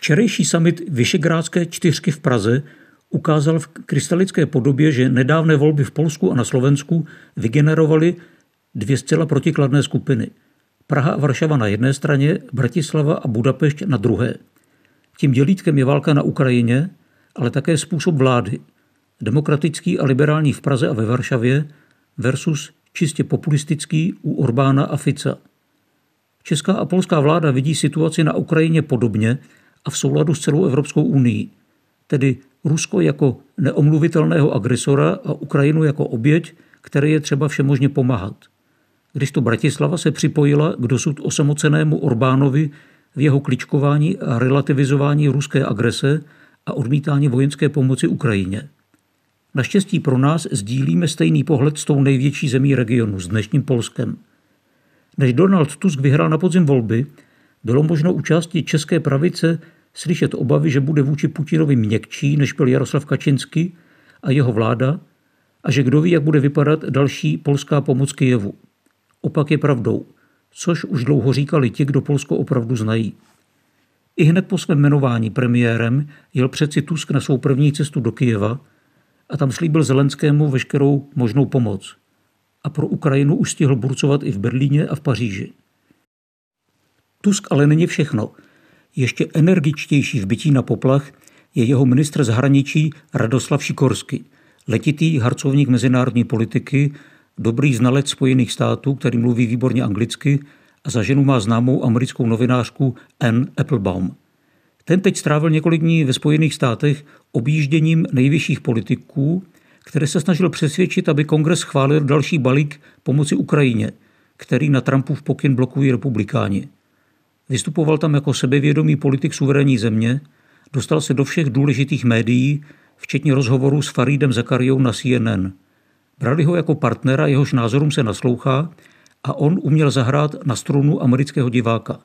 Včerejší summit Vyšegrádské čtyřky v Praze ukázal v krystalické podobě, že nedávné volby v Polsku a na Slovensku vygenerovaly dvě zcela protikladné skupiny. Praha a Varšava na jedné straně, Bratislava a Budapešť na druhé. Tím dělítkem je válka na Ukrajině, ale také způsob vlády. Demokratický a liberální v Praze a ve Varšavě versus čistě populistický u Orbána a Fica. Česká a polská vláda vidí situaci na Ukrajině podobně a v souladu s celou Evropskou unii, tedy Rusko jako neomluvitelného agresora a Ukrajinu jako oběť, které je třeba všemožně pomáhat. Když to Bratislava se připojila k dosud osamocenému Orbánovi v jeho kličkování a relativizování ruské agrese a odmítání vojenské pomoci Ukrajině. Naštěstí pro nás sdílíme stejný pohled s tou největší zemí regionu, s dnešním Polskem. Než Donald Tusk vyhrál na podzim volby, bylo možno u části české pravice slyšet obavy, že bude vůči Putinovi měkčí, než byl Jaroslav Kačinsky a jeho vláda, a že kdo ví, jak bude vypadat další polská pomoc Kijevu. Opak je pravdou, což už dlouho říkali ti, kdo Polsko opravdu znají. I hned po svém jmenování premiérem jel přeci Tusk na svou první cestu do Kijeva a tam slíbil Zelenskému veškerou možnou pomoc. A pro Ukrajinu už stihl burcovat i v Berlíně a v Paříži. Tusk ale není všechno. Ještě energičtější v bytí na poplach je jeho ministr zahraničí Radoslav Šikorsky, letitý harcovník mezinárodní politiky, dobrý znalec Spojených států, který mluví výborně anglicky a za ženu má známou americkou novinářku Ann Applebaum. Ten teď strávil několik dní ve Spojených státech objížděním nejvyšších politiků, které se snažil přesvědčit, aby kongres schválil další balík pomoci Ukrajině, který na Trumpův pokyn blokují republikáni. Vystupoval tam jako sebevědomý politik suverénní země, dostal se do všech důležitých médií, včetně rozhovoru s Faridem Zakariou na CNN. Brali ho jako partnera, jehož názorům se naslouchá a on uměl zahrát na strunu amerického diváka.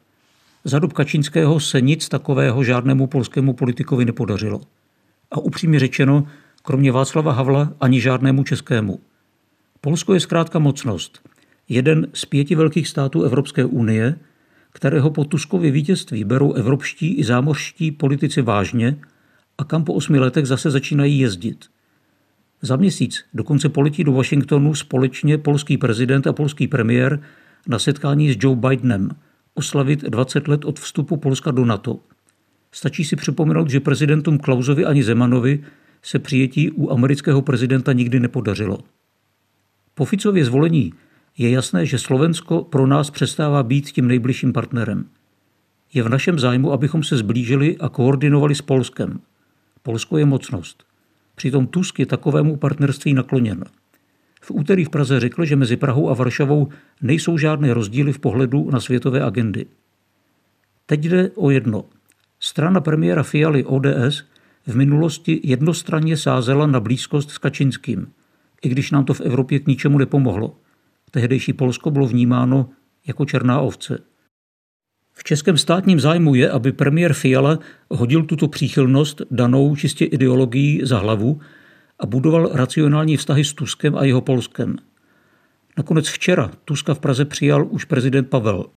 Za dob Kačínského se nic takového žádnému polskému politikovi nepodařilo. A upřímně řečeno, kromě Václava Havla ani žádnému českému. Polsko je zkrátka mocnost. Jeden z pěti velkých států Evropské unie, kterého po Tuskově vítězství berou evropští i zámořští politici vážně a kam po osmi letech zase začínají jezdit. Za měsíc dokonce poletí do Washingtonu společně polský prezident a polský premiér na setkání s Joe Bidenem oslavit 20 let od vstupu Polska do NATO. Stačí si připomenout, že prezidentům Klausovi ani Zemanovi se přijetí u amerického prezidenta nikdy nepodařilo. Po Ficově zvolení je jasné, že Slovensko pro nás přestává být tím nejbližším partnerem. Je v našem zájmu, abychom se zblížili a koordinovali s Polskem. Polsko je mocnost. Přitom Tusk je takovému partnerství nakloněn. V úterý v Praze řekl, že mezi Prahou a Varšavou nejsou žádné rozdíly v pohledu na světové agendy. Teď jde o jedno. Strana premiéra Fialy ODS v minulosti jednostranně sázela na blízkost s Kačinským, i když nám to v Evropě k ničemu nepomohlo. Tehdejší Polsko bylo vnímáno jako černá ovce. V českém státním zájmu je, aby premiér Fiala hodil tuto příchylnost danou čistě ideologií za hlavu a budoval racionální vztahy s Tuskem a jeho Polskem. Nakonec včera Tuska v Praze přijal už prezident Pavel.